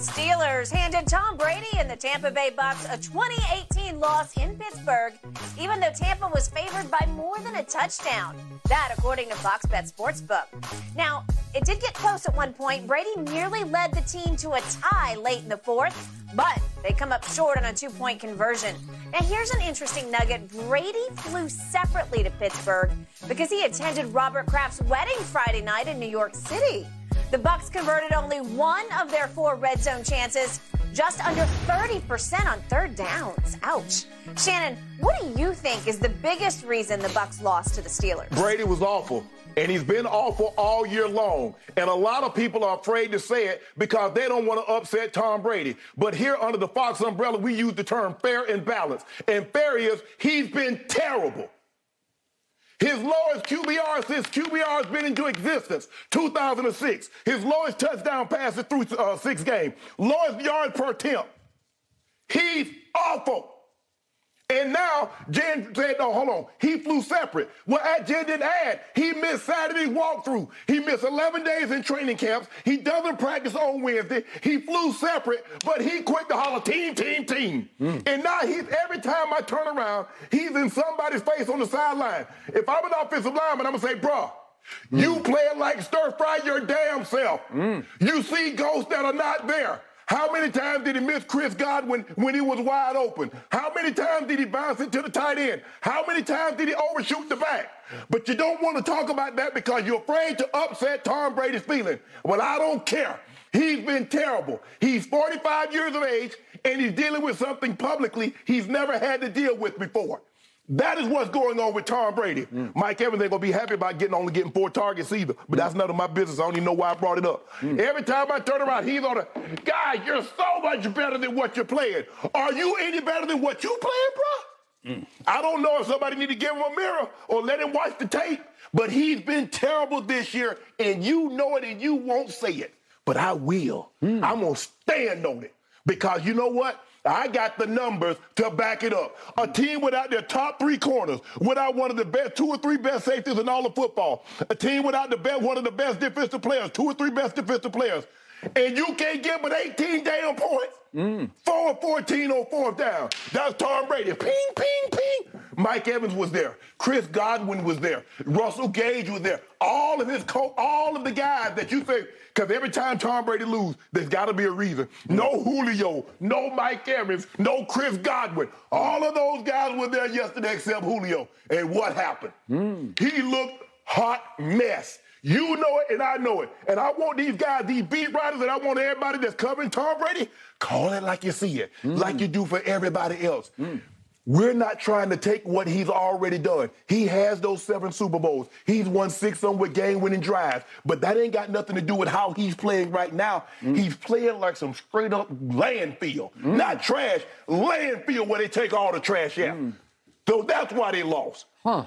Steelers handed Tom Brady and the Tampa Bay Bucs a 2018 loss in Pittsburgh, even though Tampa was favored by more than a touchdown. That, according to Fox Bet Sportsbook. Now, it did get close at one point. Brady nearly led the team to a tie late in the fourth, but they come up short on a two point conversion. Now, here's an interesting nugget Brady flew separately to Pittsburgh because he attended Robert Kraft's wedding Friday night in New York City. The Bucs converted only one of their four red zone chances, just under 30% on third downs. Ouch. Shannon, what do you think is the biggest reason the Bucs lost to the Steelers? Brady was awful. And he's been awful all year long. And a lot of people are afraid to say it because they don't want to upset Tom Brady. But here under the Fox umbrella, we use the term fair and balanced. And fair is he's been terrible. His lowest QBR since QBR has been into existence, 2006. His lowest touchdown passes through uh, six games. Lowest yards per attempt. He's awful. And now Jen said, no, hold on. He flew separate. Well, at Jen didn't add. He missed Saturday's walkthrough. He missed 11 days in training camps. He doesn't practice on Wednesday. He flew separate, but he quit the holler team, team, team. Mm. And now he's every time I turn around, he's in somebody's face on the sideline. If I'm an offensive lineman, I'm gonna say, bro, mm. you playing like stir fry your damn self. Mm. You see ghosts that are not there. How many times did he miss Chris Godwin when he was wide open? How many times did he bounce it to the tight end? How many times did he overshoot the back? But you don't want to talk about that because you're afraid to upset Tom Brady's feeling. Well, I don't care. He's been terrible. He's 45 years of age and he's dealing with something publicly he's never had to deal with before. That is what's going on with Tom Brady. Mm. Mike Evans ain't gonna be happy about getting only getting four targets either. But that's none of my business. I don't even know why I brought it up. Mm. Every time I turn around, he's on a guy. You're so much better than what you're playing. Are you any better than what you playing, bro? Mm. I don't know if somebody need to give him a mirror or let him watch the tape. But he's been terrible this year, and you know it, and you won't say it. But I will. Mm. I'm gonna stand on it because you know what? I got the numbers to back it up. A team without their top three corners, without one of the best, two or three best safeties in all of football, a team without the best, one of the best defensive players, two or three best defensive players, and you can't get but 18 damn points. Mm. 4 14 on fourth down. That's Tom Brady. Ping, ping, ping. Mike Evans was there. Chris Godwin was there. Russell Gage was there. All of his co- all of the guys that you say, because every time Tom Brady lose, there's got to be a reason. No Julio, no Mike Evans, no Chris Godwin. All of those guys were there yesterday except Julio. And what happened? Mm. He looked hot mess. You know it and I know it. And I want these guys, these beat writers, and I want everybody that's covering Tom Brady, call it like you see it, mm. like you do for everybody else. Mm. We're not trying to take what he's already done. He has those seven Super Bowls. He's won six of them with game-winning drives. But that ain't got nothing to do with how he's playing right now. Mm. He's playing like some straight-up landfill. Mm. Not trash, landfill where they take all the trash out. Mm. So that's why they lost. Huh.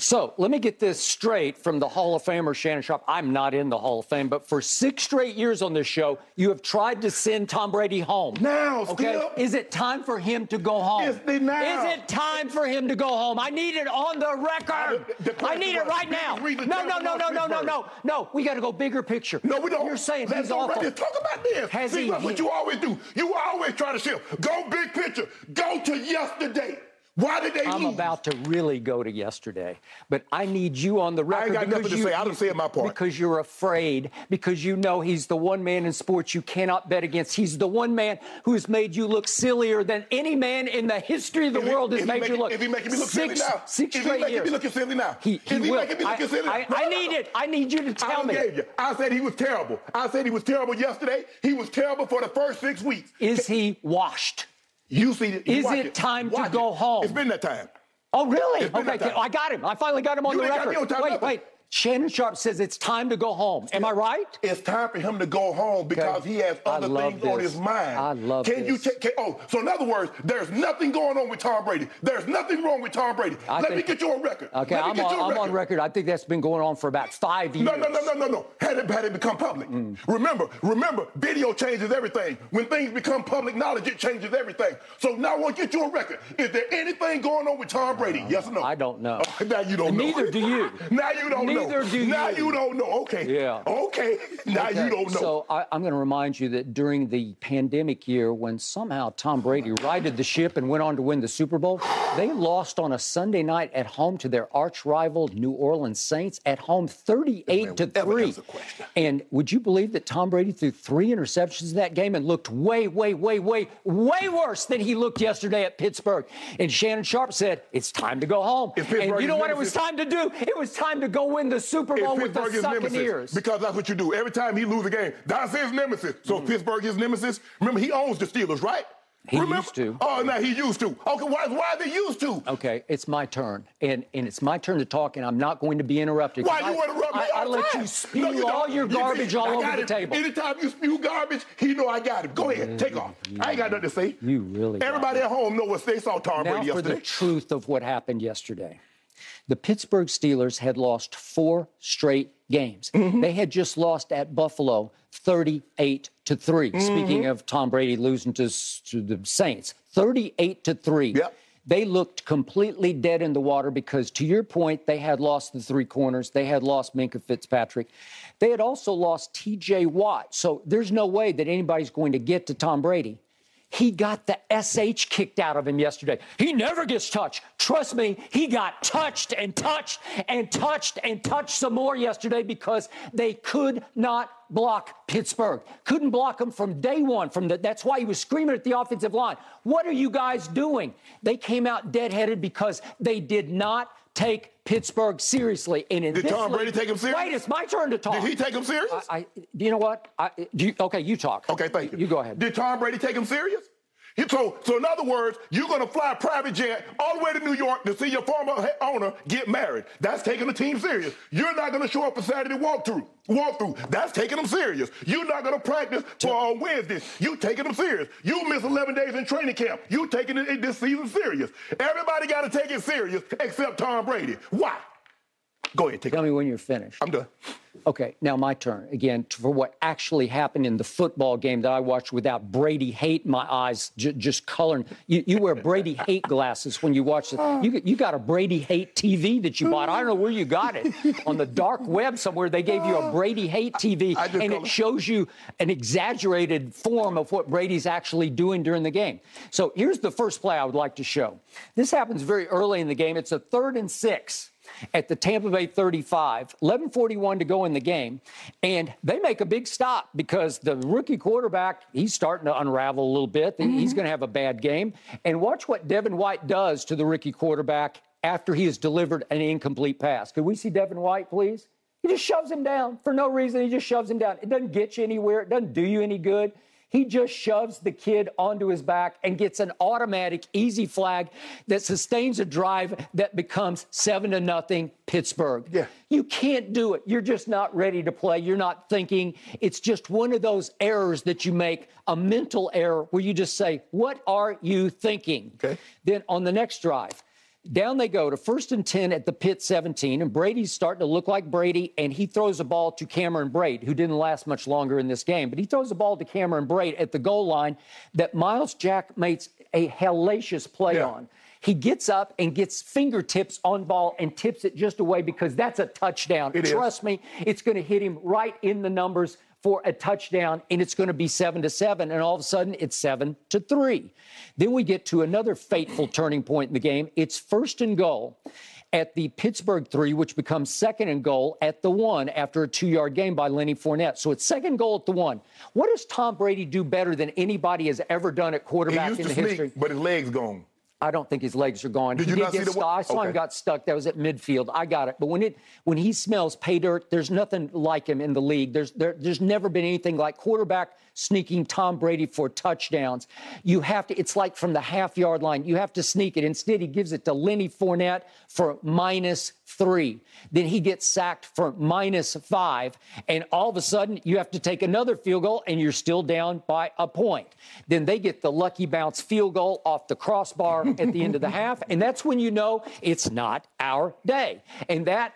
So let me get this straight from the Hall of Famer Shannon Sharpe. I'm not in the Hall of Fame, but for six straight years on this show, you have tried to send Tom Brady home. Now, okay, still? is it time for him to go home? It's the now. Is it time for him to go home? I need it on the record. the, the I need it right now. No, no, no, no, no, no, no, no. We got to go bigger picture. No, we don't. You're saying Let's he's awful. Right Talk about this. Has See, he, what he, you always do. You always try to shift. Go big picture. Go to yesterday. Why did they I'm lose? about to really go to yesterday, but I need you on the record. got nothing because to you- say. I done said my part. Because you're afraid, because you know he's the one man in sports you cannot bet against. He's the one man who's made you look sillier than any man in the history of the If he- world has made making- you look. If he making me look six, silly now, six if he straight making years. me looking silly now, He, he he will. making me I, silly, I, No, I no, need no. it. I need you to I tell done me. gave you. I said he was terrible. I said he was terrible yesterday. He was terrible for the first six weeks. Is he washed? You see, you Is watch it time to Watch go home? It's been that time. Oh, really? Okay. I got him. I finally got him on You the record. wait, wait. Shannon Sharpe says it's time to go home. Am I right? It's time for him to go home because Okay. he has other things on his mind. I love Can you this. take? Can, oh, so in other words, there's nothing going on with Tom Brady. There's nothing wrong with Tom Brady. I Let me get you on record. Okay, I'm, on, I'm on record. I think that's been going on for about five years. No, no, no, no, no, no. Had it, had it become public. Mm. Remember, remember, video changes everything. When things become public knowledge, it changes everything. So now I want to get you on record. Is there anything going on with Tom Brady? Yes or no? I don't know. Oh, now you don't know. Neither do you. now you don't know. Neither do Now you. you don't know. Okay. Yeah. Okay. Now Okay, you don't know. So I, I'm going to remind you that during the pandemic year, when somehow Tom Brady righted the ship and went on to win the Super Bowl, they lost on a Sunday night at home to their arch rival New Orleans Saints at home, 38 to three. And would you believe that Tom Brady threw three interceptions in that game and looked way, way, way, way, way worse than he looked yesterday at Pittsburgh? And Shannon Sharpe said it's time to go home. And you know what it was time to do? It was time to go win the Super Bowl with the Pittsburgh is sucking nemesis, because that's what you do. Every time he lose a game, that's his nemesis. So mm. Pittsburgh is nemesis. Remember, he owns the Steelers, right? He Remember? used to. Oh, no, he used to. Okay, why, why are they used to? Okay, it's my turn, and and it's my turn to talk, and I'm not going to be interrupted. Why 'cause you I, interrupt me I, I all the let time? you spew No, you all don't. your You see, garbage all over got the table. Anytime you spew garbage, he know I got it. Go ahead, take off. I ain't got nothing to say. You really Everybody it. at home know what they saw Tom now Brady for the truth of what happened yesterday. The Pittsburgh Steelers had lost four straight games. Mm-hmm. They had just lost at Buffalo 38 to 3. Mm-hmm. Speaking of Tom Brady losing to, to the Saints, 38 to 3. Yep. They looked completely dead in the water because, to your point, they had lost the three corners. They had lost Minkah Fitzpatrick. They had also lost TJ Watt. So there's no way that anybody's going to get to Tom Brady. He got the SH kicked out of him yesterday. He never gets touched. Trust me, he got touched and touched and touched and touched some more yesterday because they could not block Pittsburgh. Couldn't block him from day one. From the, that's why he was screaming at the offensive line. What are you guys doing? They came out deadheaded because they did not take Pittsburgh seriously. And in Did this Tom Brady take him serious? Wait, it's my turn to talk. Did he take him serious? I, I, do you know what? I, do you, okay, you talk. Okay, thank you. You go ahead. Did Tom Brady take him serious? Told, so in other words, you're going to fly a private jet all the way to New York to see your former owner get married. That's taking the team serious. You're not going to show up for Saturday walkthrough. Walkthrough. That's taking them serious. You're not going to practice for on Wednesday. You taking them serious. You miss 11 days in training camp. You taking it this season serious. Everybody got to take it serious except Tom Brady. Why? Go ahead, take Tell it. me when you're finished. I'm done. Okay, now my turn again for what actually happened in the football game that I watched without Brady hate in my eyes j- just coloring. You, you wear Brady hate glasses when you watch it. You, got- you got a Brady hate TV that you bought. I don't know where you got it. On the dark web somewhere, they gave you a Brady hate TV, I just and color- it shows you an exaggerated form of what Brady's actually doing during the game. So here's the first play I would like to show. This happens very early in the game. It's a third and six at the Tampa Bay 35, 11:41 to go in the game, and they make a big stop because the rookie quarterback he's starting to unravel a little bit. He's mm-hmm. going to have a bad game. And watch what Devin White does to the rookie quarterback after he has delivered an incomplete pass. Could we see Devin White, please? He just shoves him down for no reason. He just shoves him down. It doesn't get you anywhere. It doesn't do you any good. He just shoves the kid onto his back and gets an automatic easy flag that sustains a drive that becomes seven to nothing Pittsburgh. Yeah. You can't do it. You're just not ready to play. You're not thinking. It's just one of those errors that you make, a mental error where you just say, What are you thinking? Okay. Then on the next drive, down they go to first and 10 at the pit 17, and Brady's starting to look like Brady, and he throws a ball to Cameron Brate, who didn't last much longer in this game, but he throws a ball to Cameron Brate at the goal line that Myles Jack makes a hellacious play Yeah. on. He gets up and gets fingertips on ball and tips it just away because that's a touchdown. It is. Trust me, it's going to hit him right in the numbers for a touchdown, and it's going to be seven to seven, and all of a sudden it's seven to three. Then we get to another fateful turning point in the game. It's first and goal at the Pittsburgh three, which becomes second and goal at the one after a two yard game by Lenny Fournette. So it's second goal at the one. What does Tom Brady do better than anybody has ever done at quarterback in the sneak, history? But his legs gone. I don't think his legs are gone. Did he you did not get see the stuck. I saw him got stuck. That was at midfield. I got it. But when it when he smells pay dirt, there's nothing like him in the league. There's there, there's never been anything like quarterback sneaking Tom Brady for touchdowns. You have to. It's like from the half yard line. You have to sneak it. Instead, he gives it to Lenny Fournette for minus three. Then he gets sacked for minus five, and all of a sudden you have to take another field goal, and you're still down by a point. Then they get the lucky bounce field goal off the crossbar at the end of the half, and that's when you know it's not our day. And that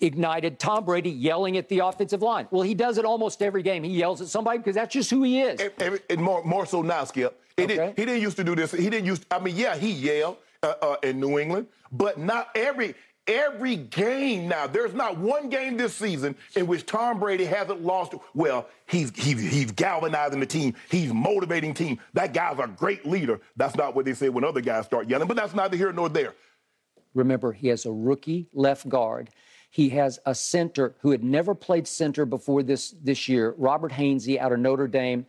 ignited Tom Brady yelling at the offensive line. Well, he does it almost every game. He yells at somebody because that's just who he is. And, and- and more, more so now, Skip. He, Okay. didn't, he didn't used to do this. He didn't use. I mean, yeah, he yelled uh, uh, in New England, but not every every game now. There's not one game this season in which Tom Brady hasn't lost. Well, he's he's, he's galvanizing the team. He's motivating team. That guy's a great leader. That's not what they say when other guys start yelling. But that's neither here nor there. Remember, he has a rookie left guard. He has a center who had never played center before this this year, Robert Hainsey out of Notre Dame,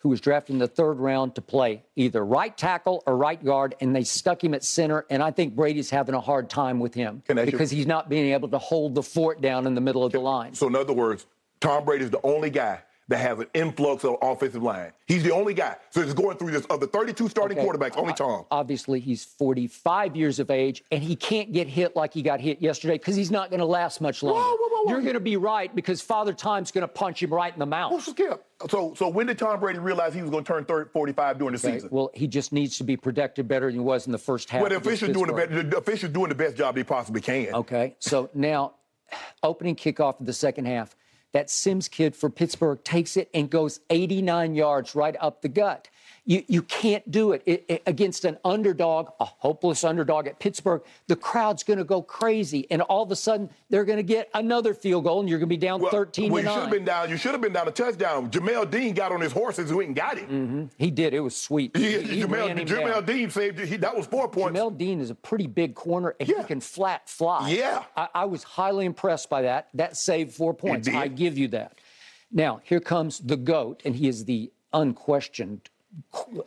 who was drafted in the third round to play either right tackle or right guard, and they stuck him at center. And I think Brady's having a hard time with him Can you- because he's not being able to hold the fort down in the middle of the line. So in other words, Tom Brady is the only guy that has an influx of offensive line. He's the only guy. So it's going through this of the 32 starting Okay. quarterbacks, only Tom. Obviously, he's 45 years of age, and he can't get hit like he got hit yesterday because he's not going to last much longer. whoa, whoa, whoa. You're going to be right because Father Time's going to punch him right in the mouth. Well, Skip. So, so when did Tom Brady realize he was going to turn 30, 45 during the Okay, season? Well, he just needs to be protected better than he was in the first half. Well, the officials doing the, best, the officials doing the best job they possibly can. Okay, so now opening kickoff of the second half, that Sims kid for Pittsburgh takes it and goes 89 yards right up the gut. You, you can't do it. It- it- against an underdog, a hopeless underdog at Pittsburgh. The crowd's going to go crazy, and all of a sudden they're going to get another field goal, and you're going to be down Well, 13 well, you should have been down. You should have been down a touchdown. Jamel Dean got on his horses and went and got him. Mm-hmm. He did. It was sweet. He, He- he Jamel, Jamel. Dean saved. He, that was four points. Jamel Dean is a pretty big corner, and Yeah. he can flat fly. Yeah. I, I was highly impressed by that. That saved four points. I give you that. Now, here comes the GOAT, and he is the unquestioned,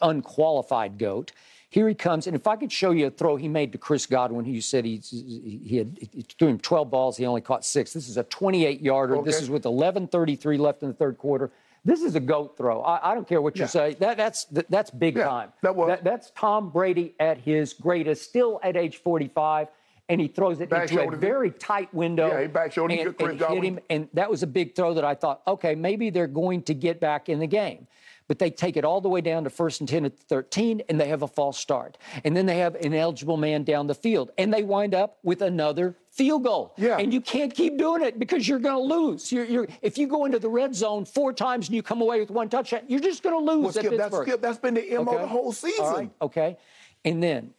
unqualified GOAT. Here he comes, and if I could show you a throw he made to Chris Godwin, who you said he, he had he threw him 12 balls, he only caught six. This is a 28 yarder. This is with 11:33 left in the third quarter. This is a goat throw. I, I don't care what you Yeah. say. That, that's that's big Yeah, time. that was- that's Tom Brady at his greatest, still at age 45, and he throws it Back into a very tight window. Yeah, he back shouldered and, and hit him, and that was a big throw that I thought, okay, maybe they're going to get back in the game. But they take it all the way down to first and 10 at 13, and they have a false start. And then they have an eligible man down the field, and they wind up with another field goal. Yeah. And you can't keep doing it because you're going to lose. You're, you're, if you go into the red zone four times and you come away with one touchdown, you're just going to lose Well, Skip, that's, Skip, that's been the MO the whole season. Right, okay. And then,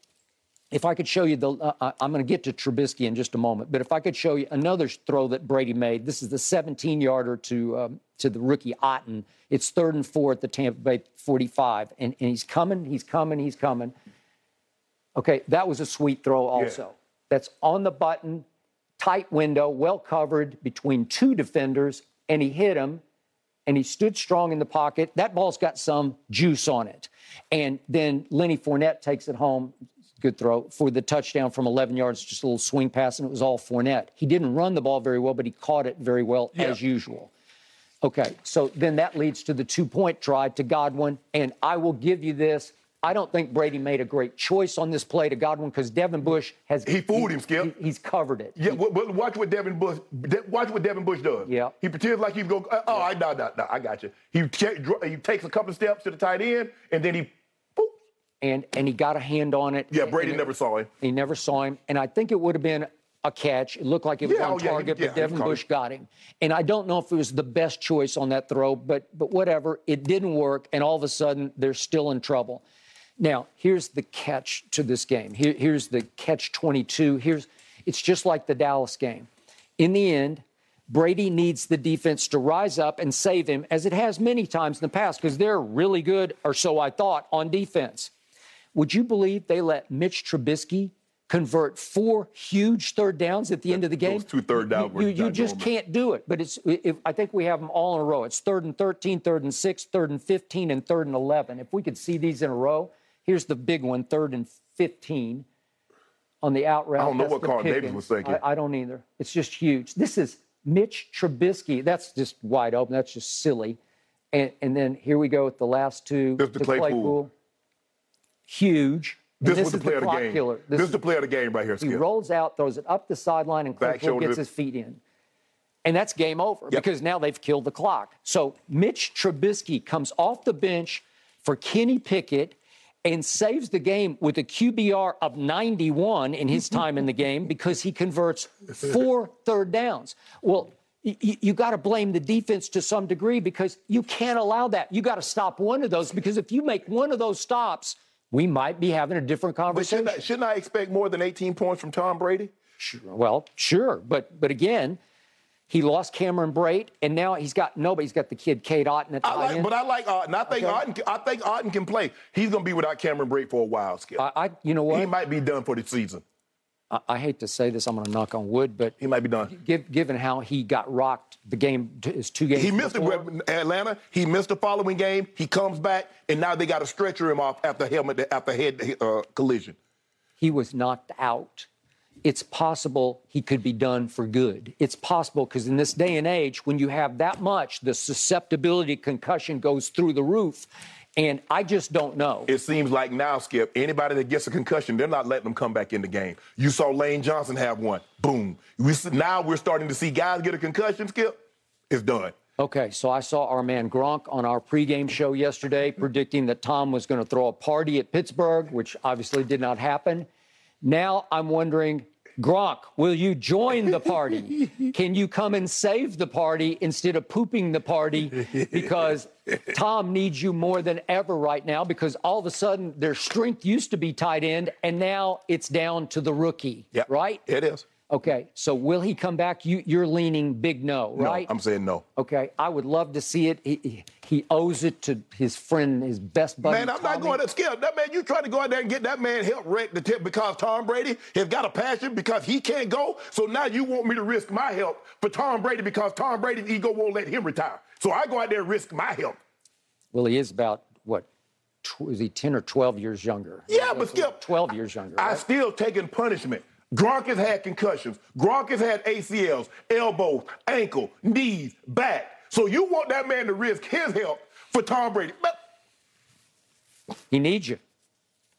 if I could show you the, uh, I- I'm going to get to Trubisky in just a moment, but if I could show you another throw that Brady made, this is the 17 yarder to um, to the rookie Otton. It's third and four at the Tampa Bay 45, and, and he's coming, he's coming, he's coming. Okay, that was a sweet throw also. That's on the button, tight window, well covered between two defenders, and he hit him and he stood strong in the pocket. That ball's got some juice on it. And then Lenny Fournette takes it home. Good throw for the touchdown from 11 yards, just a little swing pass, and it was all Fournette. He didn't run the ball very well, but he caught it very well as usual. Okay, so then that leads to the two point try to Godwin. And I will give you this. I don't think Brady made a great choice on this play to Godwin because Devin Bush has. He fooled him, Skip. he- he's covered it. Yeah, but, but watch what Devin Bush. De- watch what Devin Bush does. Yeah. He pretends like he's going. Uh, oh, I no, no, no, I got you. He dr- he takes a couple steps to the tight end, and then he. And, and he got a hand on it. Yeah, Brady it- never saw him. He never saw him. And I think it would have been a catch. It looked like it was Yeah, on oh, target, yeah, but Devin Bush got him. And I don't know if it was the best choice on that throw, but but whatever. It didn't work, and all of a sudden they're still in trouble. Now, here's the catch to this game. Here, here's the catch 22. Here's it's just like the Dallas game. In the end, Brady needs the defense to rise up and save him, as it has many times in the past, because they're really good, or so I thought, on defense. Would you believe they let Mitch Trubisky convert four huge third downs at the end of the game? Those two third downs You, you, you just can't do it. But it's. If, I think we have them all in a row. It's third and 13, third and six, third and 15, and third and 11. If we could see these in a row, here's the big one, third and 15 on the out route. I don't know what Carl Davis was thinking. I, I don't either. It's just huge. This is Mitch Trubisky. That's just wide open. That's just silly. And, and then here we go with the last two. This the to Claypool. Huge. And This, was the play of the game. killer. This, is the play of the game right here, He rolls out, throws it up the sideline, and Back Claypool gets his feet in. And that's game over Yep. because now they've killed the clock. So Mitch Trubisky comes off the bench for Kenny Pickett and saves the game with a QBR of 91 in his time in the game because he converts four third downs. Well, y- y- you got to blame the defense to some degree because you can't allow that. You got to stop one of those because if you make one of those stops, we might be having a different conversation. shouldn't I, shouldn't I expect more than 18 points from Tom Brady? Sure. Well, sure, but but again, he lost Cameron Brate, and now he's got nobody. He's got the kid Cade Otton at I tight like, end. but I like Otton. I think Okay. Otton. I think Otton can play. He's going to be without Cameron Brate for a while, Skip. I, I, you know what? he might be done for the season. I, I hate to say this. I'm going to knock on wood, but He might be done. give, given how he got rocked, the game is two games. He missed it before. with Atlanta. He missed the following game. He comes back, and now they got to stretcher him off after helmet after head uh, collision. He was knocked out. It's possible he could be done for good. It's possible because in this day and age, when you have that much, the susceptibility concussion goes through the roof. And I just don't know. It seems like now, Skip, anybody that gets a concussion, they're not letting them come back in the game. You saw Lane Johnson have one. Boom. We, now we're starting to see guys get a concussion, Skip. It's done. Okay, so I saw our man Gronk on our pregame show yesterday predicting that Tom was going to throw a party at Pittsburgh, which obviously did not happen. Now I'm wondering, Gronk, will you join the party? Can you come and save the party instead of pooping the party? Because Tom needs you more than ever right now because all of a sudden their strength used to be tight end and now it's down to the rookie, Yep. right? It is. Okay, so will he come back? You, you're leaning big no, right? No? I'm saying no. Okay, I would love to see it. He, he- owes it to his friend, his best buddy. Man, I'm not going to skip. That man, you trying to go out there and get that man help wreck the tip because Tom Brady has got a passion because he can't go. So now you want me to risk my help for Tom Brady because Tom Brady's ego won't let him retire. So I go out there and risk my help. Well, he is about what? Is he ten or twelve years younger? Yeah, but Skip, twelve years younger. I right? still taking punishment. Gronk has had concussions. Gronk has had ACLs, elbows, ankle, knees, back. So you want that man to risk his health for Tom Brady? But He needs you.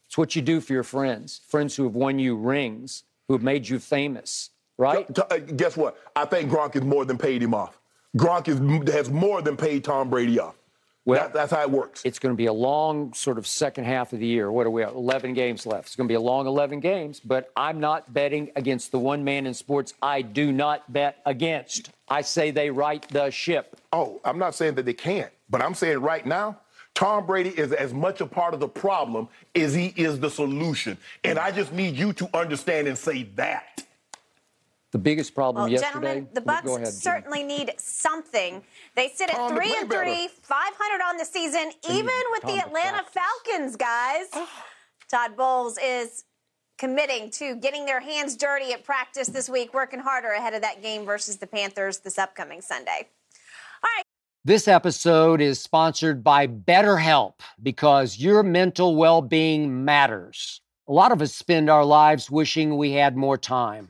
It's what you do for your friends, friends who have won you rings, who have made you famous, right? Uh, guess what? I think Gronk has more than paid him off. Gronk is, has more than paid Tom Brady off. Well, That- that's how it works. It's going to be a long sort of second half of the year. What are we at? 11 games left. It's going to be a long 11 games, but I'm not betting against the one man in sports I do not bet against. I say they right the ship. Oh, I'm not saying that they can't, but I'm saying right now, Tom Brady is as much a part of the problem as he is the solution. And I just need you to understand and say that. The biggest problem Well, yesterday. gentlemen, the Go Bucs ahead, Jim. certainly need something. They sit at Time to three play and better. three, 500 on the season, even with time the Atlanta practice. Falcons, guys. Todd Bowles is committing to getting their hands dirty at practice this week, working harder ahead of that game versus the Panthers this upcoming Sunday. All right. This episode is sponsored by BetterHelp because your mental well being matters. A lot of us spend our lives wishing we had more time.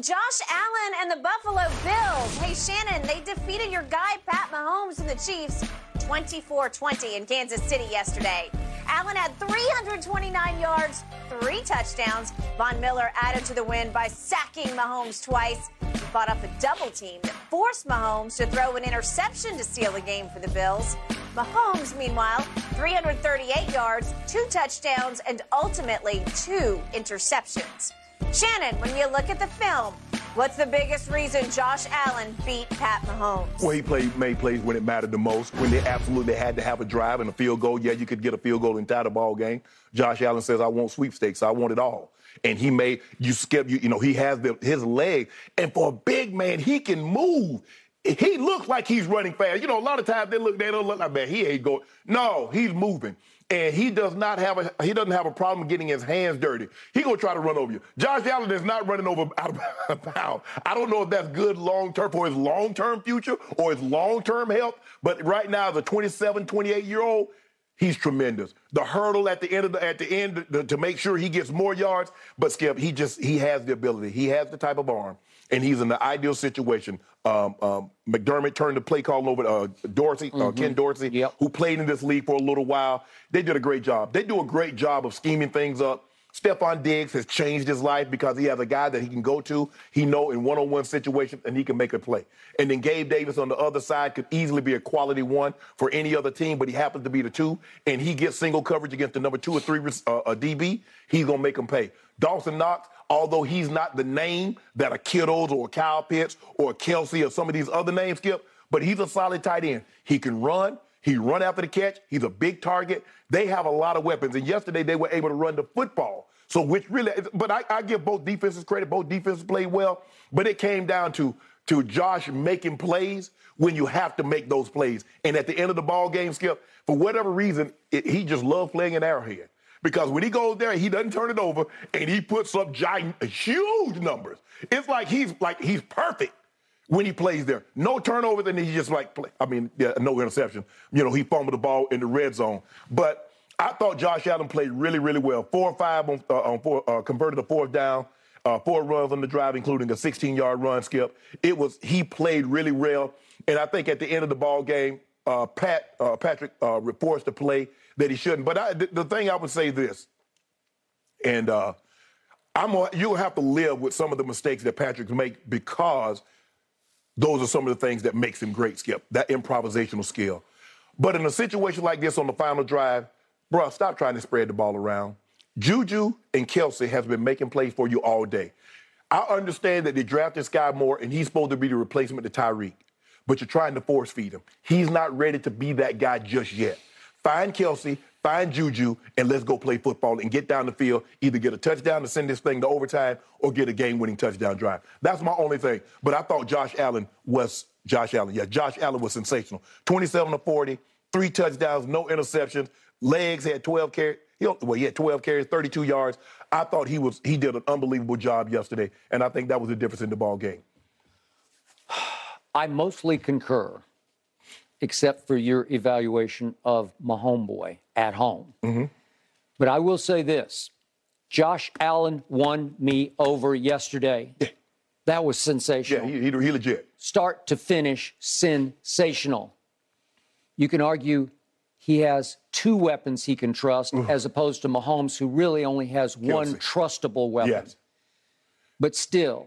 Josh Allen and the Buffalo Bills. Hey, Shannon, they defeated your guy, Pat Mahomes, and the Chiefs 24 20 in Kansas City yesterday. Allen had 329 yards, three touchdowns. Von Miller added to the win by sacking Mahomes twice. He fought up a double team that forced Mahomes to throw an interception to seal the game for the Bills. Mahomes, meanwhile, 338 yards, two touchdowns, and ultimately two interceptions. Shannon, when you look at the film, what's the biggest reason Josh Allen beat Pat Mahomes? Well, he played made plays when it mattered the most, when they absolutely had to have a drive and a field goal. Yeah, you could get a field goal and tie the ball game. Josh Allen says, "I want sweepstakes. I want it all." And he made you skip. You, you know, he has the, his leg, and for a big man, he can move. He looks like he's running fast. You know, a lot of times they look, they don't look like man. He ain't going. No, he's moving and he does not have a he doesn't have a problem getting his hands dirty. He gonna try to run over you. Josh Allen is not running over out of bounds. I don't know if that's good long term for his long term future or his long term health, but right now, the 27, 28 year old, he's tremendous. The hurdle at the end of the at the end to, to make sure he gets more yards, but Skip, he just he has the ability. He has the type of arm and he's in the ideal situation. Um, um, McDermott turned the play call over to uh, Dorsey, mm-hmm. uh, Ken Dorsey, yep. who played in this league for a little while. They did a great job. They do a great job of scheming things up. Stefon Diggs has changed his life because he has a guy that he can go to. He know in one-on-one situations and he can make a play. And then Gabe Davis on the other side could easily be a quality one for any other team, but he happens to be the two, and he gets single coverage against the number two or three uh, a DB. He's gonna make him pay. Dawson Knox, although he's not the name that a Kittles or a Kyle Pitts or a Kelce or some of these other names skip, but he's a solid tight end. He can run. He run after the catch. He's a big target. They have a lot of weapons. And yesterday they were able to run the football. So which really, but I, I give both defenses credit. Both defenses played well. But it came down to to Josh making plays when you have to make those plays. And at the end of the ball game, Skip, for whatever reason, it, he just loved playing an Arrowhead. Because when he goes there, he doesn't turn it over, and he puts up giant, huge numbers. It's like he's like he's perfect when he plays there. No turnovers, and he just like play. I mean, yeah, no interception. You know, he fumbled the ball in the red zone. But I thought Josh Allen played really, really well. Four or five on, uh, on four, uh, converted a fourth down. Uh, four runs on the drive, including a 16-yard run skip. It was he played really well, and I think at the end of the ball game, uh, Pat uh, Patrick uh, reports the play that he shouldn't. But I, the, the, thing I would say this, and uh, I'm a, you'll have to live with some of the mistakes that Patrick make because those are some of the things that makes him great. Skip that improvisational skill. But in a situation like this on the final drive, bro, stop trying to spread the ball around. Juju and Kelce has been making plays for you all day. I understand that they drafted Skyy Moore and he's supposed to be the replacement to Tyreek, but you're trying to force feed him. He's not ready to be that guy just yet. Find Kelce, find Juju, and let's go play football and get down the field, either get a touchdown to send this thing to overtime or get a game winning touchdown drive. That's my only thing. But I thought Josh Allen was Josh Allen. Yeah, Josh Allen was sensational. 27 to 40, three touchdowns, no interceptions. Legs had 12 carries. Well, he had 12 carries, 32 yards. I thought he was he did an unbelievable job yesterday, and I think that was the difference in the ball game. I mostly concur, except for your evaluation of my homeboy at home. Mm-hmm. But I will say this: Josh Allen won me over yesterday. Yeah. That was sensational. Yeah, he, he, he legit. Start to finish, sensational. You can argue he has two weapons he can trust, as opposed to Mahomes, who really only has Kelce. one trustable weapon. Yes. But still,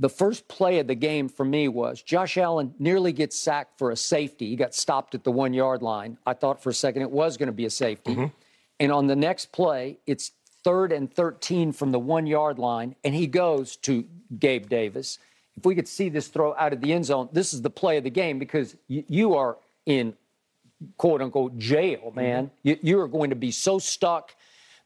the first play of the game for me was Josh Allen nearly gets sacked for a safety. He got stopped at the one yard line. I thought for a second it was going to be a safety. Mm-hmm. And on the next play, it's third and 13 from the one yard line, and he goes to Gabe Davis. If we could see this throw out of the end zone, this is the play of the game because y- you are in quote unquote jail, man. Mm-hmm. You, you are going to be so stuck,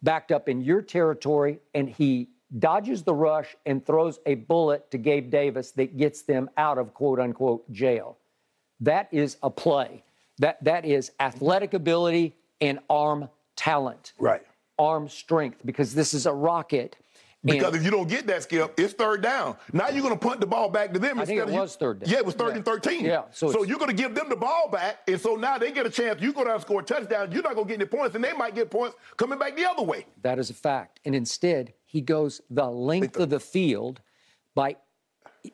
backed up in your territory, and he dodges the rush and throws a bullet to Gabe Davis that gets them out of quote unquote jail. That is a play. That that is athletic ability and arm talent. Right. Arm strength because this is a rocket. Because And- if you don't get that, Skip, it's third down. Now you're going to punt the ball back to them. I think instead it of you- was third down. Yeah, it was third Yeah. and 13. Yeah, so So, you're going to give them the ball back, and so now they get a chance. You go down and score a touchdown. You're not going to get any points, and they might get points coming back the other way. That is a fact. And instead, he goes the length of the field by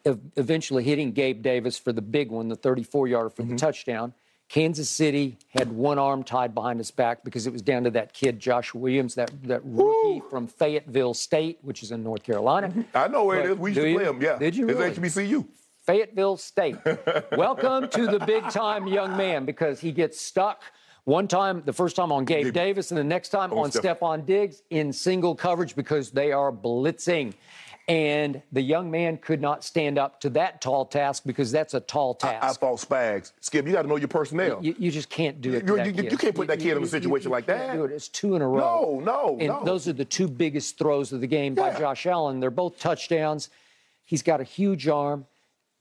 eventually hitting Gabe Davis for the big one, the 34 yarder for the mm-hmm. touchdown. Kansas City had one arm tied behind his back because it was down to that kid, Josh Williams, that, that rookie from Fayetteville State, which is in North Carolina. Mm-hmm. I know where it But is. We used to play them. Yeah. Did you It's really? HBCU. Fayetteville State. Welcome to the big time young man because he gets stuck one time, the first time on Gabe Davis, and the next time on Steph- Stefon Diggs in single coverage because they are blitzing. And the young man could not stand up to that tall task because that's a tall task. I task. thought Spags. Skip, you got to know your personnel. you, you just can't do it. You- you- you can't put that kid in a situation like can't that. Do it. It's two in a row. No, no, And no. those are the two biggest throws of the game by Josh Allen. They're both touchdowns. He's got a huge arm.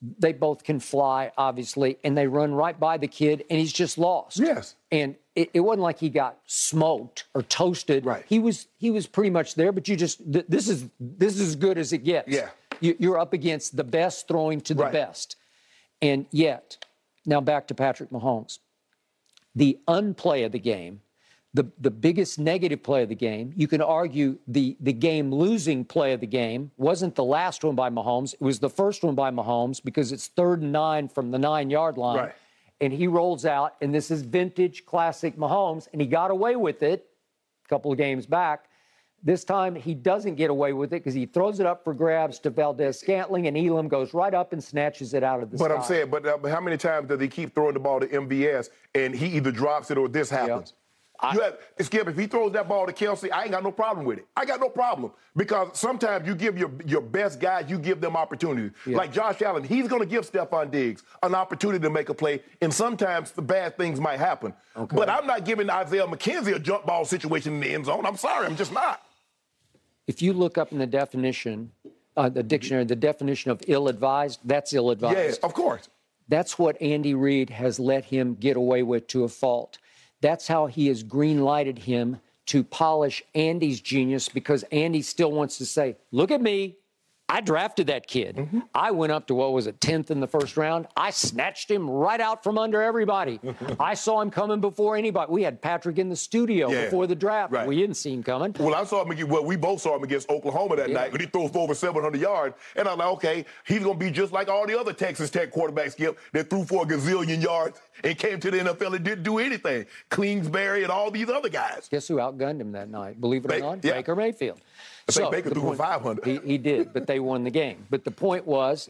They both can fly, obviously, and they run right by the kid, and he's just lost. Yes. And it, it wasn't like he got smoked or toasted. Right. He was he was pretty much there, but you just th- this is this is as good as it gets. Yeah. You, you're up against the best throwing to the Right. best, and yet now back to Patrick Mahomes the unplay of the game, the, the biggest negative play of the game, you can argue the, the game losing play of the game wasn't the last one by Mahomes. It was the first one by Mahomes because it's third and nine from the nine yard line. Right. And he rolls out, and this is vintage classic Mahomes, and he got away with it a couple of games back. This time he doesn't get away with it because he throws it up for grabs to Valdes-Scantling, and Elam goes right up and snatches it out of the But sky. I'm saying, but, uh, how many times does he keep throwing the ball to MVS and he either drops it or this happens? You have, Skip, if he throws that ball to Kelce, I ain't got no problem with it. I got no problem because sometimes you give your your best guys, you give them opportunities. Like Josh Allen, he's going to give Stefon Diggs an opportunity to make a play, and sometimes the bad things might happen. Okay. But I'm not giving Isaiah McKenzie a jump ball situation in the end zone. I'm sorry, I'm just not. if you look up in the definition, uh, the dictionary, the definition of ill-advised, that's ill-advised. Yeah, of course. That's what Andy Reid has let him get away with to a fault. That's how he has green-lighted him to polish Andy's genius because Andy still wants to say, "Look at me." I drafted that kid. Mm-hmm. I went up to what was it, 10th in the first round. I snatched him right out from under everybody. I saw him coming before anybody. We had Patrick in the studio Yeah, before the draft. right. We didn't see him coming. Well, I saw him against, well, we both saw him against Oklahoma that night when he throws for over 700 yards. And I'm like, okay, he's going to be just like all the other Texas Tech quarterbacks, Skip, that threw for a gazillion yards and came to the NFL and didn't do anything. Kingsbury and all these other guys. Guess who outgunned him that night? Believe it or Ba- not, yeah. Baker Mayfield. I think So, Baker threw point- 500. He, he did, but they won the game. But the point was,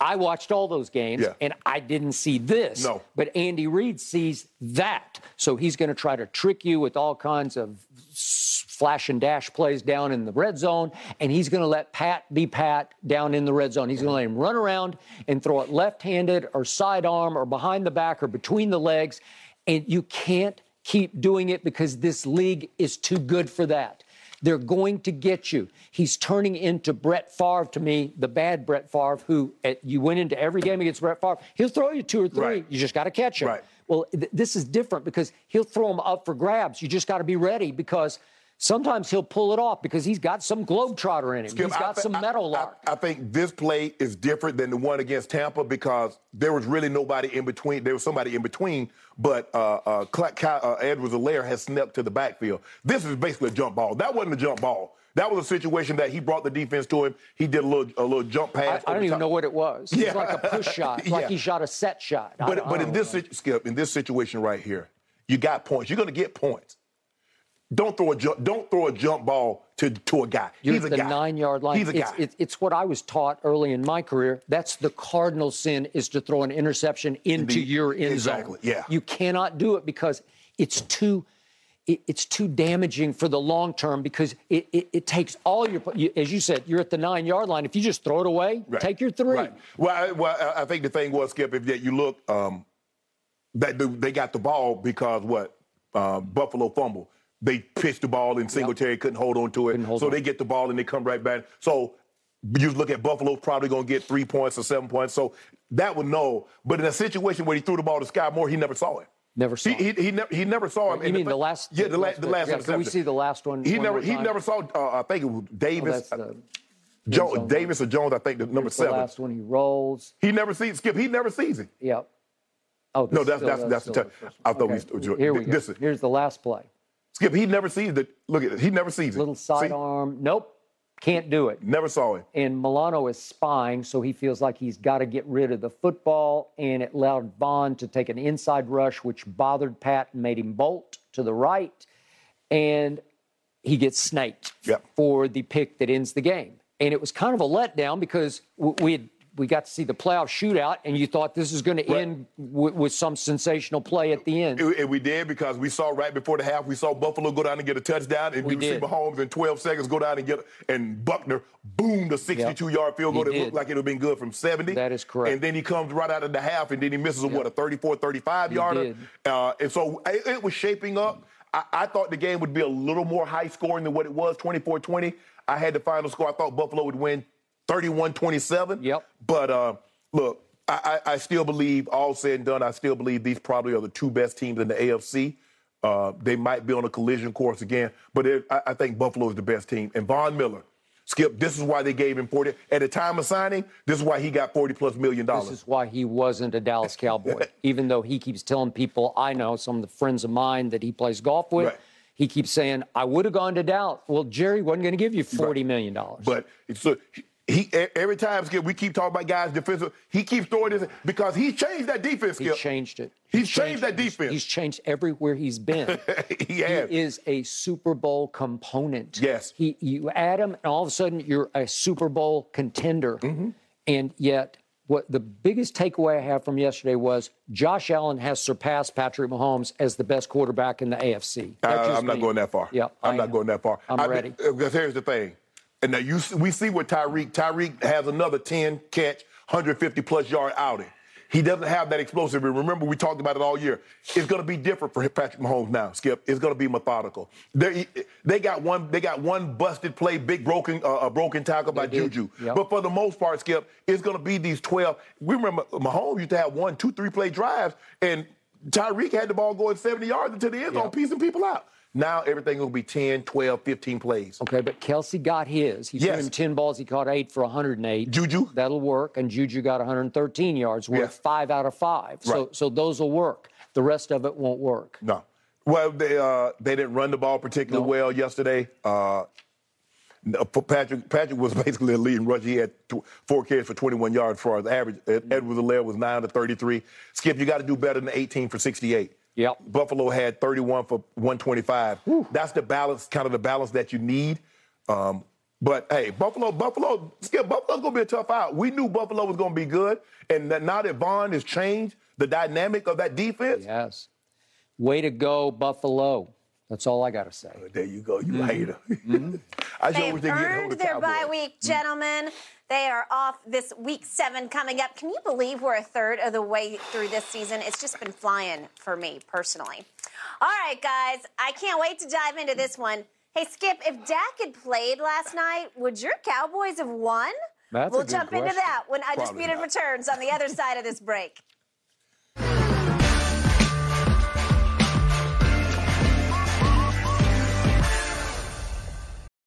I watched all those games Yeah. and I didn't see this. No. But Andy Reid sees that. So he's going to try to trick you with all kinds of flash and dash plays down in the red zone, and he's going to let Pat be Pat down in the red zone. He's going to let him run around and throw it left handed or sidearm or behind the back or between the legs. And you can't keep doing it because this league is too good for that. They're going to get you. He's turning into Brett Favre to me, the bad Brett Favre, who at, you went into every game against Brett Favre. He'll throw you two or three. Right. You just got to catch him. Right. Well, th- this is different because he'll throw them up for grabs. You just got to be ready because sometimes he'll pull it off because he's got some globetrotter in him. Skip, he's got I thi- some I- metal I, lark. I think this play is different than the one against Tampa because there was really nobody in between. There was somebody in between, but uh, uh, Cla- Ky- uh, Edwards-Helaire has snuck to the backfield. This is basically a jump ball. That wasn't a jump ball. That was a situation that he brought the defense to him. He did a little a little jump I, pass. I over don't even top. know what it was. It Yeah. was like a push shot, like Yeah. he shot a set shot. But I but in this know. skip in this situation right here, you got points. You're going to get points. Don't throw a jump. Don't throw a jump ball to to a guy. You're He's a the guy. nine yard line. He's a it's, guy. It's, it's what I was taught early in my career. That's the cardinal sin is to throw an interception into Indeed. your end Exactly, zone. yeah. You cannot do it because it's too it, it's too damaging for the long term because it, it, it takes all your you, as you said, you're at the nine yard line. If you just throw it away, Right. take your three. Right. Well, I, well, I- think the thing was, Skip, if that you look, um, that they got the ball because what? Um, Buffalo fumble. They pitched the ball and Singletary yep. couldn't hold on to it. So on. they get the ball and they come right back. So you look at Buffalo probably going to get three points or seven points. So that would know. But in a situation where he threw the ball to Skyy Moore, he never saw it. Never saw. He, he, he, never, he never saw him. You mean the, the last? Yeah, the, la- the last. Yeah, can we see the last one? He one never. He never saw. Uh, I think it was Davis. Oh, Jo- Davis or Jones. I think the number seven. The last one he rolls. He never sees Skip. He never sees it. Yep. Oh no, that's that's that's, that's the. I thought okay. we. Here we go. Here's the last play. Skip. He never sees the. Look at it. He never sees it. Little sidearm. Nope. Can't do it. Never saw it. And Milano is spying, so he feels like he's got to get rid of the football, and it allowed Von to take an inside rush, which bothered Pat and made him bolt to the right, and he gets snaked yep. for the pick that ends the game. And it was kind of a letdown because we had we got to see the playoff shootout, and you thought this is going to end w- with some sensational play at the end. And we did because we saw right before the half, we saw Buffalo go down and get a touchdown, and we, we see Mahomes in 12 seconds go down and get, and Butker boomed a 62-yard field goal that looked like it would have been good from 70. That is correct. And then he comes right out of the half, and then he misses a, what, a 34, 35 yarder. Uh, and so it, it, was shaping up. I, I thought the game would be a little more high scoring than what it was, 24-20. I had the final score. I thought Buffalo would win 31 27. Yep. But uh, look, I, I, still believe, all said and done, I still believe these probably are the two best teams in the AFC. Uh, they might be on a collision course again, but it, I, I, think Buffalo is the best team. And Von Miller, Skip, this is why they gave him 40. At the time of signing, this is why he got 40 plus million dollars. This is why he wasn't a Dallas Cowboy, even though he keeps telling people, I know some of the friends of mine that he plays golf with. Right. He keeps saying, I would have gone to Dallas. Well, Jerry wasn't going to give you $40 million. But it's so he every time we keep talking about guys defensive. He keeps throwing this because he changed that defense. Skip. He changed it. He's, he's changed, changed, that defense. He's, he's changed everywhere he's been. he, has. he is a Super Bowl component. Yes. He you add him, and all of a sudden you're a Super Bowl contender. Mm-hmm. And yet, what the biggest takeaway I have from yesterday was Josh Allen has surpassed Patrick Mahomes as the best quarterback in the AFC. Uh, I'm not me. going that far. Yeah, I'm I not am. going that far. I'm I ready. Because here's the thing. And now you, we see what Tyreek. Tyreek has another 10 catch, 150 plus yard outing. He doesn't have that explosive. Remember, we talked about it all year. It's going to be different for Patrick Mahomes now. Skip, it's going to be methodical. They, they got one. They got one busted play, big broken, uh, a broken tackle by Juju. Yep. But for the most part, Skip, it's going to be these 12. We remember Mahomes used to have one, two, three play drives, and Tyreek had the ball going 70 yards into the end zone, yep. piecing people out. Now everything will be 10, 12, 15 plays. Okay, but Kelce got his. He yes. threw him 10 balls. He caught eight for 108. Juju? That'll work. And Juju got 113 yards, worth yes. five out of five. So, right. so those will work. The rest of it won't work. No. Well, they uh, they didn't run the ball particularly no. well yesterday. Uh, Patrick Patrick was basically a leading rusher. He had four carries for 21 yards for his average. Edwards-Helaire was 9 to 33. Skip, you got to do better than 18 for 68. Yep. Buffalo had 31 for 125. Whew. That's the balance, kind of the balance that you need. Um, but hey, Buffalo, Buffalo, Skip, Buffalo's gonna be a tough out. We knew Buffalo was gonna be good, and that now that Von has changed the dynamic of that defense. Yes. Way to go, Buffalo. That's all I got to say. Oh, there you go. You mm-hmm. hater. Mm-hmm. I They've earned their bye week, gentlemen. They are off this week seven coming up. Can you believe we're a third of the way through this season? It's just been flying for me personally. All right, guys, I can't wait to dive into this one. Hey, Skip, if Dak had played last night, would your Cowboys have won? That's we'll jump question. into that when Undisputed returns on the other side of this break.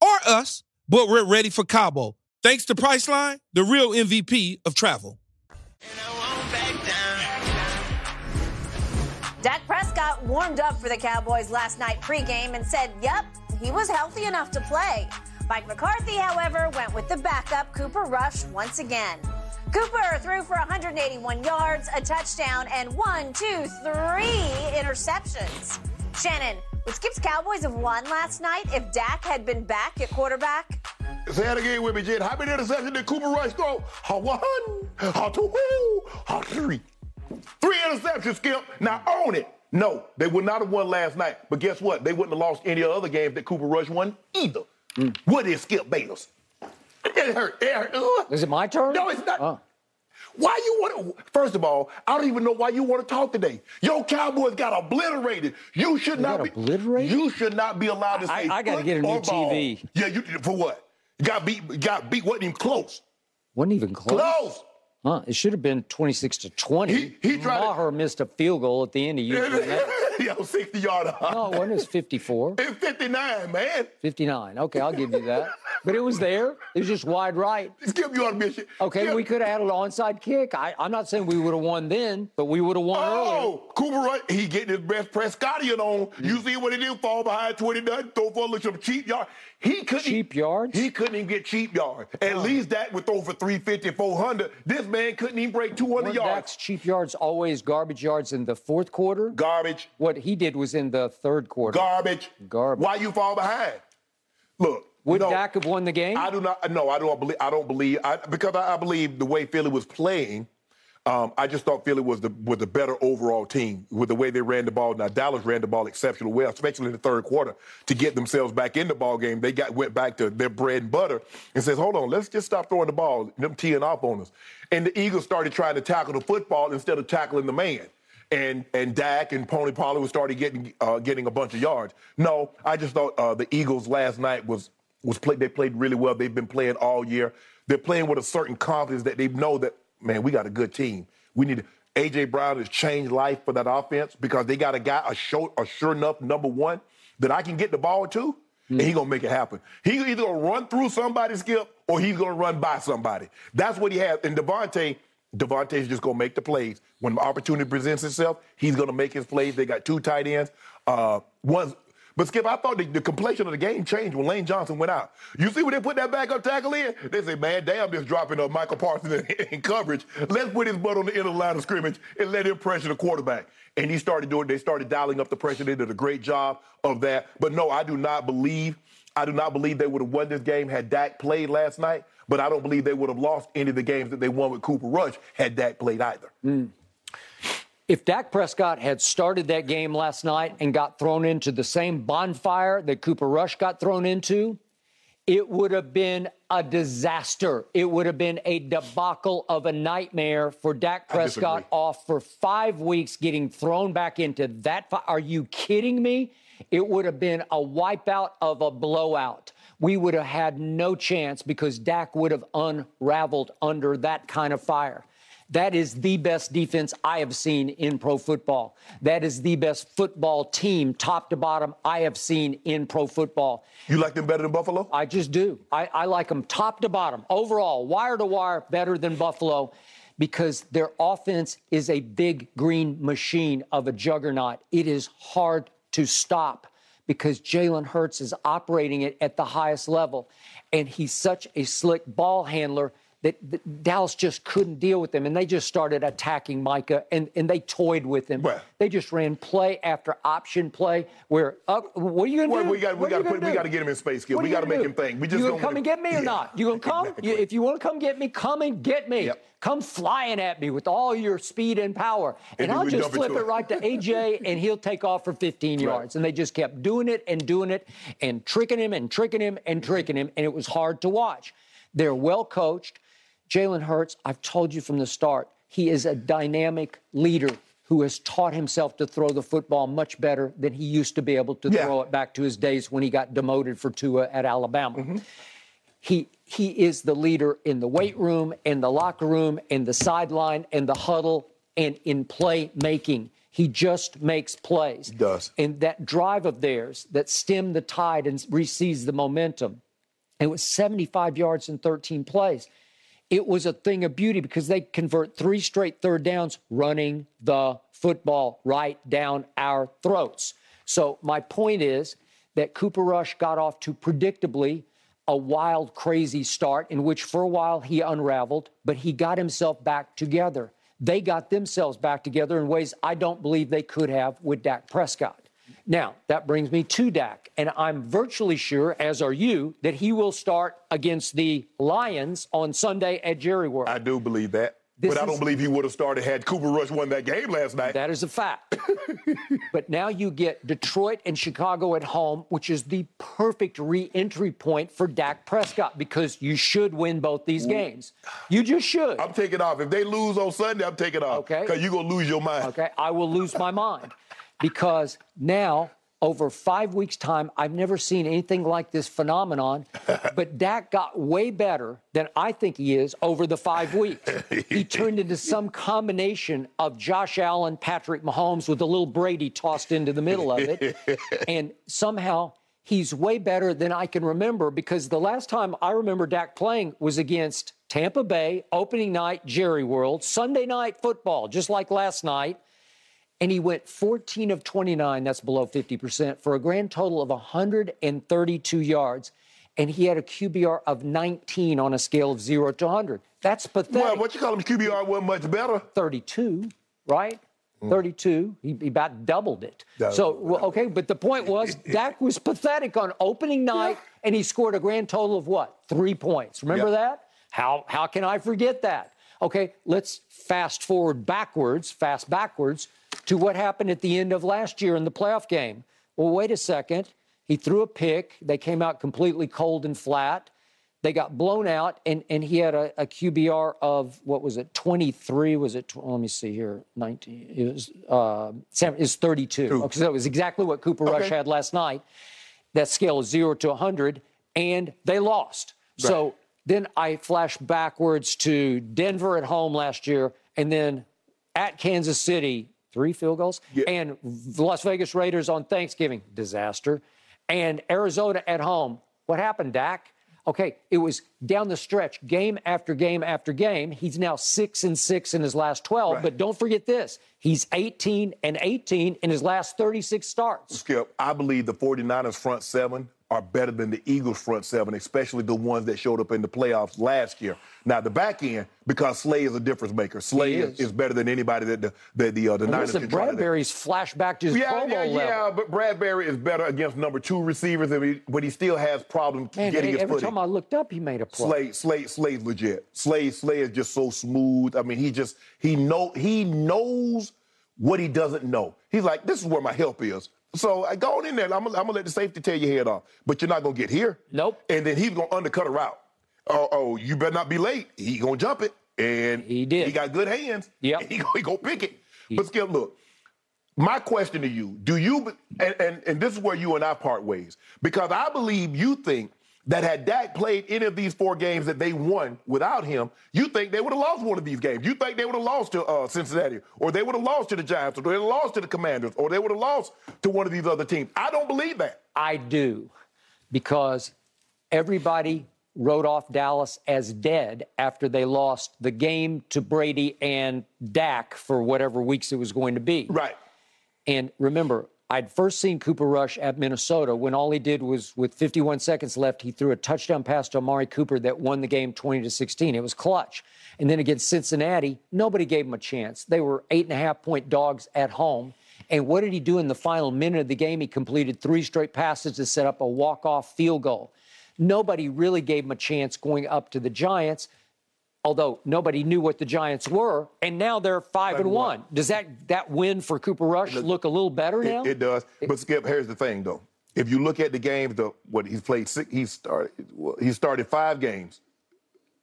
or us, but we're ready for Cabo. Thanks to Priceline, the real MVP of travel. Dak Prescott warmed up for the Cowboys last night pregame and said, yep, he was healthy enough to play. Mike McCarthy, however, went with the backup, Cooper Rush, once again. Cooper threw for 181 yards, a touchdown, and one, two, three interceptions. Shannon, would Skip's Cowboys have won last night if Dak had been back at quarterback? Say that again with me, Jen. How many interceptions did Cooper Rush throw? Ha one, ha two, ha three. Three interceptions, Skip. Now own it. No, they would not have won last night. But guess what? They wouldn't have lost any other games that Cooper Rush won either. Mm. What is Skip Bayless? It hurt. It hurt. Is it my turn? No, it's not. Oh. Why you want to? First of all, I don't even know why you want to talk today. Your Cowboys got obliterated. You should they not be obliterated. You should not be allowed to say. I, I got to get a new TV. Yeah, you for what? You got beat. Got beat. wasn't even close. wasn't even close. Close. Huh, it should have been 26 to 20. He, he tried Maher to, missed a field goal at the end of year. Yo, 60 yard. No, it wasn't. It was 54. It's 59, man. 59. Okay, I'll give you that. But it was there. It was just wide right. Skip, you on mission. Okay, Skip. we could have had an onside kick. I, am not saying we would have won then, but we would have won oh, earlier. Oh, Cooper Rush, he getting his best Prescottian on. Mm. You see what he did? Fall behind 20 done, throw for a little cheap yard. He couldn't cheap yards. He couldn't even get cheap yards. At oh. least that with over for 350, 400. This man couldn't even break 200 Weren't yards. That's cheap yards always garbage yards in the fourth quarter. Garbage. What he did was in the third quarter. Garbage. Garbage. Why you fall behind? Look. Would no, Dak have won the game? I do not. No, I don't believe. I don't believe. I, because I, I believe the way Philly was playing. Um, I just thought Philly was the was the better overall team with the way they ran the ball. Now Dallas ran the ball exceptionally well, especially in the third quarter, to get themselves back in the ball game. They got went back to their bread and butter and says, "Hold on, let's just stop throwing the ball, them teeing off on us." And the Eagles started trying to tackle the football instead of tackling the man. And and Dak and Tony Pollard started getting uh, getting a bunch of yards. No, I just thought uh, the Eagles last night was was played. They played really well. They've been playing all year. They're playing with a certain confidence that they know that man, we got a good team. We need AJ Brown has changed life for that offense because they got a guy, a, show, a sure enough number one that I can get the ball to, mm. and he gonna make it happen. He either gonna run through somebody, Skip, or he's gonna run by somebody. That's what he has. And DeVonta, DeVonta's just gonna make the plays. When the opportunity presents itself, he's gonna make his plays. They got two tight ends. Uh, one's but Skip, I thought the, the, of the game changed when Lane Johnson went out. You see when they put that backup tackle in? They say, man, damn, this dropping of Micah Parsons in, in, coverage. Let's put his butt on the end of the line of scrimmage and let him pressure the quarterback. And he started doing. They started dialing up the pressure. They did a great job of that. But no, I do not believe. I do not believe they would have won this game had Dak played last night. But I don't believe they would have lost any of the games that they won with Cooper Rush had Dak played either. Mm. If Dak Prescott had started that game last night and got thrown into the same bonfire that Cooper Rush got thrown into, it would have been a disaster. It would have been a debacle of a nightmare for Dak Prescott off for five weeks, getting thrown back into that. Fi- Are you kidding me? It would have been a wipeout of a blowout. We would have had no chance because Dak would have unraveled under that kind of fire. That is the best defense I have seen in pro football. That is the best football team, top to bottom, I have seen in pro football. You like them better than Buffalo? I just do. I, I like them top to bottom, overall, wire to wire, better than Buffalo because their offense is a big green machine of a juggernaut. It is hard to stop because Jalen Hurts is operating it at the highest level. And he's such a slick ball handler that, that Dallas just couldn't deal with them, and they just started attacking Micah, and, and they toyed with him. Right. They just ran play after option play. Where uh, what are you gonna Well, do? we got we got to put we got to get him in space skills. What We got to make do? him think. We just you gonna come and get me or Yeah. not? You gonna come? Exactly. You- if you want to come get me, come and get me. Yep. Come flying at me with all your speed and power, and, And I'll just dump it flip it right to AJ, and he'll take off for 15 yards. And they just kept doing it and doing it and tricking him and tricking him and tricking him, and it was hard to watch. They're well coached. Jalen Hurts, I've told you from the start, he is a dynamic leader who has taught himself to throw the football much better than he used to be able to Yeah. throw it back to his days when he got demoted for Tua at Alabama. Mm-hmm. He he is the leader in the weight room, in the locker room, in the sideline, in the huddle, and in play making. He just makes plays. He does. And that drive of theirs that stemmed the tide and re-seized the momentum. It was 75 yards in 13 plays. It was a thing of beauty because they convert three straight third downs running the football right down our throats. So my point is that Cooper Rush got off to predictably a wild, crazy start in which for a while he unraveled, but he got himself back together. They got themselves back together in ways I don't believe they could have with Dak Prescott. Now, that brings me to Dak, and I'm virtually sure, as are you, that he will start against the Lions on Sunday at Jerry World. I do believe that. This but I don't is- believe he would have started had Cooper Rush won that game last night. That is a fact. but now you get Detroit and Chicago at home, which is the perfect re entry point for Dak Prescott because you should win both these games. You just should. I'm taking off. If they lose on Sunday, I'm taking off. Okay. Because you're going to lose your mind. Okay, I will lose my mind because now, over five weeks' time, I've never seen anything like this phenomenon. But Dak got way better than I think he is over the five weeks. He turned into some combination of Josh Allen, Patrick Mahomes, with a little Brady tossed into the middle of it. and somehow, He's way better than I can remember because the last time I remember Dak playing was against Tampa Bay, opening night, Jerry World, Sunday night football, just like last night and he went 14 of 29, that's below 50%, for a grand total of 132 yards. And he had a QBR of 19 on a scale of 0 to 100. That's pathetic. Well, what you call him QBR wasn't much better. 32, right? Mm. 32. He, he about doubled it. Doubled, so, okay, but the point was Dak was pathetic on opening night, and he scored a grand total of what? Three points. Remember that? How, how can I forget that? Okay, let's fast forward backwards, fast backwards to what happened at the end of last year in the playoff game. Well, wait a second. He threw a pick. They came out completely cold and flat. They got blown out, and, and he had a, a QBR of what was it, 23? Was it? Let me see here, 19. It was uh, is 32. Okay, so that was exactly what Cooper Rush had last night. That scale is zero to 100, and they lost. Right. So then I flash backwards to Denver at home last year, and then at Kansas City, three field goals, Yeah. and Las Vegas Raiders on Thanksgiving, disaster, and Arizona at home. What happened, Dak? Okay, it was down the stretch, game after game after game. He's now six and six in his last 12, but don't forget this he's 18 and 18 in his last 36 starts. Skip, I believe the 49ers front seven are better than the Eagles front seven, especially the ones that showed up in the playoffs last year. Now the back end, because Slay is a difference maker. Slay is. is. better than anybody that the that the uh, the Niners Listen, can try to- Bradberry's flashback to his Yeah, Pro Bowl yeah, level. yeah, but Bradberry is better against number two receivers, but he still has problems Man, getting hey, his every footing. time I looked up, he made a play. Slay, Slay, Slay's legit. Slay, Slay is just so smooth. I mean, he just he know he knows what he doesn't know. He's like, this is where my help is. So I go on in there. I'm gonna, I'm gonna let the safety tear your head off, but you're not gonna get here. Nope. And then he's gonna undercut a route. Oh, oh, you better not be late. He gonna jump it, and He did. He got good hands. Yeah. He gonna, he gonna pick it. But Skip, look. My question to you: Do you and, and and this is where you and I part ways because I believe you think that had Dak played any of these four games that they won without him, you think they would have lost one of these games. You think they would have lost to uh, Cincinnati, or they would have lost to the Giants, or they would have lost to the Commanders, or they would have lost to one of these other teams. I don't believe that. I do, because everybody wrote off Dallas as dead after they lost the game to Brady and Dak for whatever weeks it was going to be. Right. And remember, I'd first seen Cooper Rush at Minnesota when all he did was, with 51 seconds left, he threw a touchdown pass to Amari Cooper that won the game 20 to 16. It was clutch. And then against Cincinnati, nobody gave him a chance. They were eight and a half point dogs at home. And what did he do in the final minute of the game? He completed three straight passes to set up a walk off field goal. Nobody really gave him a chance going up to the Giants although nobody knew what the Giants were, and now they're five and one. Does that that win for Cooper Rush look a little better it, now? It does. But Skip, here's the thing though. If you look at the games, the what he's played, six, he started he started five games.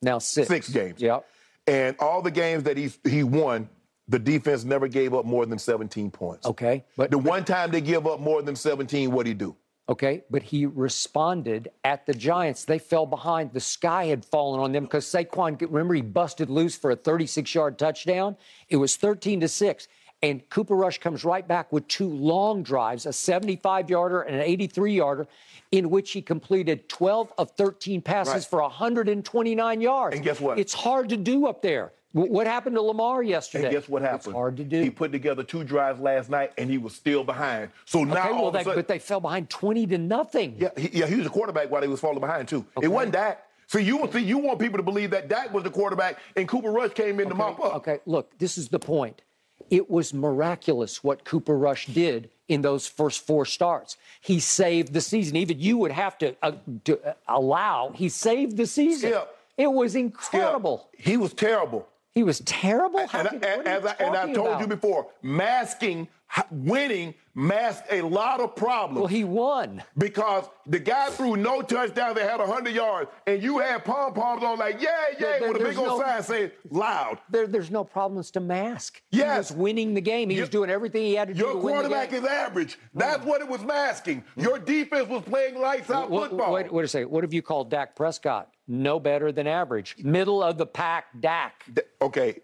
Now six. Six games. Yep. And all the games that he he won, the defense never gave up more than 17 points. Okay, but the one time they give up more than 17, what do he do? Okay, but he responded at the Giants. They fell behind. The sky had fallen on them because Saquon, remember, he busted loose for a 36 yard touchdown. It was 13 to 6. And Cooper Rush comes right back with two long drives, a 75 yarder and an 83 yarder, in which he completed 12 of 13 passes Right. for 129 yards. And guess what? It's hard to do up there. Wh- What happened to Lamar yesterday? And guess what happened? It's hard to do. He put together two drives last night, and he was still behind. So now okay, all well, of a they, sudden, but they fell behind 20 to nothing. yeah, he, yeah, he was a quarterback while he was falling behind too. Okay. It wasn't Dak. So you see, you want people to believe that Dak was the quarterback, and Cooper Rush came in to mop up. Okay, look, this is the point. It was miraculous what Cooper Rush did in those first four starts. He saved the season. Even you would have to, uh, to uh, allow he saved the season. Skip. It was Skip, incredible. He was terrible. He was terrible. How and, I- as I, and I told about? you before, masking, winning, masked a lot of problems. Well, he won. because the guy threw no touchdowns that had 100 yards, and you had pom poms on like, yeah, yeah, There- there- with a big old no- sign saying loud. There, there's no problems to mask. He Yes. was winning the game. He was doing everything he had to do Your to win the quarterback is average. That's what it was masking. Your defense was playing lights out What, football. wait, wait a second. What have you called Dak Prescott? No better than average. Middle of the pack, Dak. Okay,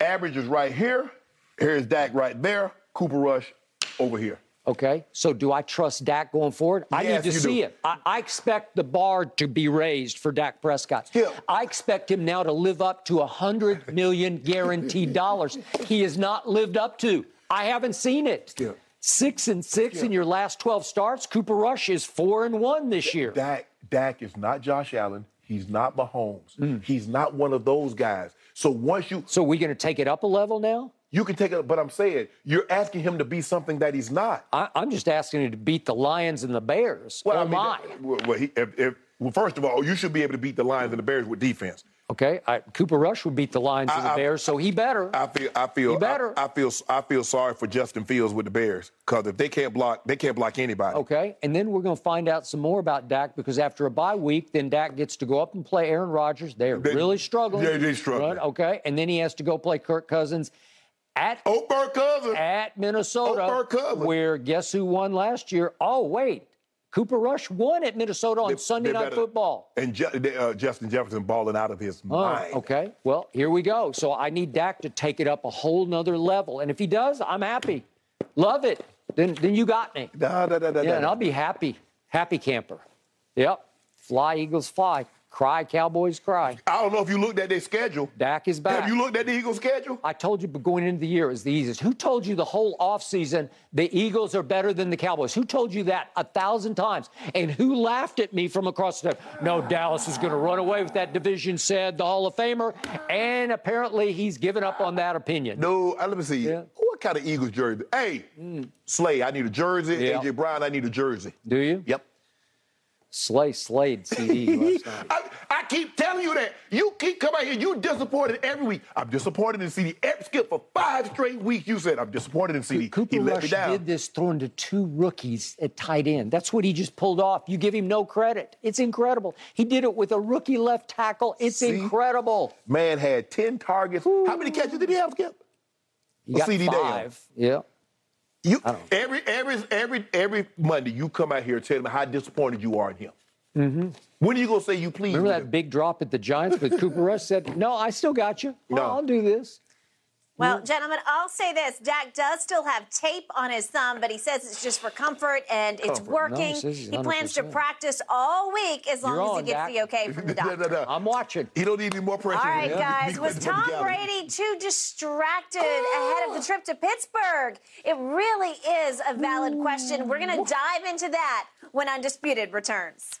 average is right here. Here's Dak right there. Cooper Rush over here. Okay, so do I trust Dak going forward? I Yes, need to see do. it. I, I expect the bar to be raised for Dak Prescott. Skip. I expect him now to live up to a hundred million guaranteed dollars. He has not lived up to. I haven't seen it. Skip. Six and six in your last twelve starts. Cooper Rush is four and one this year. Dak, Dak is not Josh Allen. He's not Mahomes. Mm. He's not one of those guys. So once you So we're going to take it up a level now. You can take it, but I'm saying you're asking him to be something that he's not. I, I'm just asking him to beat the Lions and the Bears. Well, oh I mean, my. that- uh, well, he, if, if, well, first of all, you should be able to beat the Lions and the Bears with defense. Okay, I, Cooper Rush would beat the Lions and the I- I- Bears, so he better. I feel, I feel, You better. I, I feel, I feel sorry for Justin Fields with the Bears because if they can't block, they can't block anybody. Okay, and then we're going to find out some more about Dak because after a bye week, then Dak gets to go up and play Aaron Rodgers. They're They- really struggling. Yeah, they're struggling. Right, Okay, and then he has to go play Kirk Cousins at Burke Cousins. at Minnesota, where guess who won last year? Oh wait, Cooper Rush won at Minnesota on They- Sunday Night better- Football. And Ju- uh, Justin Jefferson balling out of his Oh, mind. okay. Well, here we go. So I need Dak to take it up a whole nother level. And if he does, I'm happy. Love it. Then then you got me. Da, da, da, Yeah, and I'll be happy. Happy camper. Yep. Fly, Eagles, fly. Cry, Cowboys, cry. I don't know if you looked at their schedule. Dak is back. Have you looked at the Eagles' schedule? I told you but going into the year is the easiest. Who told you the whole offseason the Eagles are better than the Cowboys? Who told you that a thousand times? And who laughed at me from across the No, Dallas is going to run away with that division, said the Hall of Famer. And apparently he's given up on that opinion. No, let me see. Yeah. Mm. What kind of Eagles jersey? Hey, Slay, I need a jersey. Yeah. AJ Brown, I need a jersey. Do you? Yep. Slay Slade CD. I, I keep telling you that. You keep coming out here. You disappointed every week. I'm disappointed in CD. Every skip for five straight weeks. You said I'm disappointed in CD. Cooper he let me Rush down. did this throwing to two rookies at tight end. That's what he just pulled off. You give him no credit. It's incredible. He did it with a rookie left tackle. It's See? incredible. Man had ten targets. How many catches did he have, Skip? He got CD down. five. Yeah. You every every every every Monday you come out here and tell me how disappointed you are in him. Mm-hmm. When are you gonna say you please? Remember that him? big drop at the Giants, but Cooper Rush said, "No, I still got you. No. I'll do this." Well, mm-hmm. gentlemen, I'll say this. Dak does still have tape on his thumb, but he says it's just for comfort and it's Comfort. No, working. he he plans to practice all week as long You're as on, he gets Dak. the okay from the No, doctor. no, no. I'm watching. He don't need any more pressure. All right, Be- guys. Was quick to the Tom. Brady too distracted ahead of the trip to Pittsburgh? It really is a valid question. We're going to dive into that when Undisputed returns.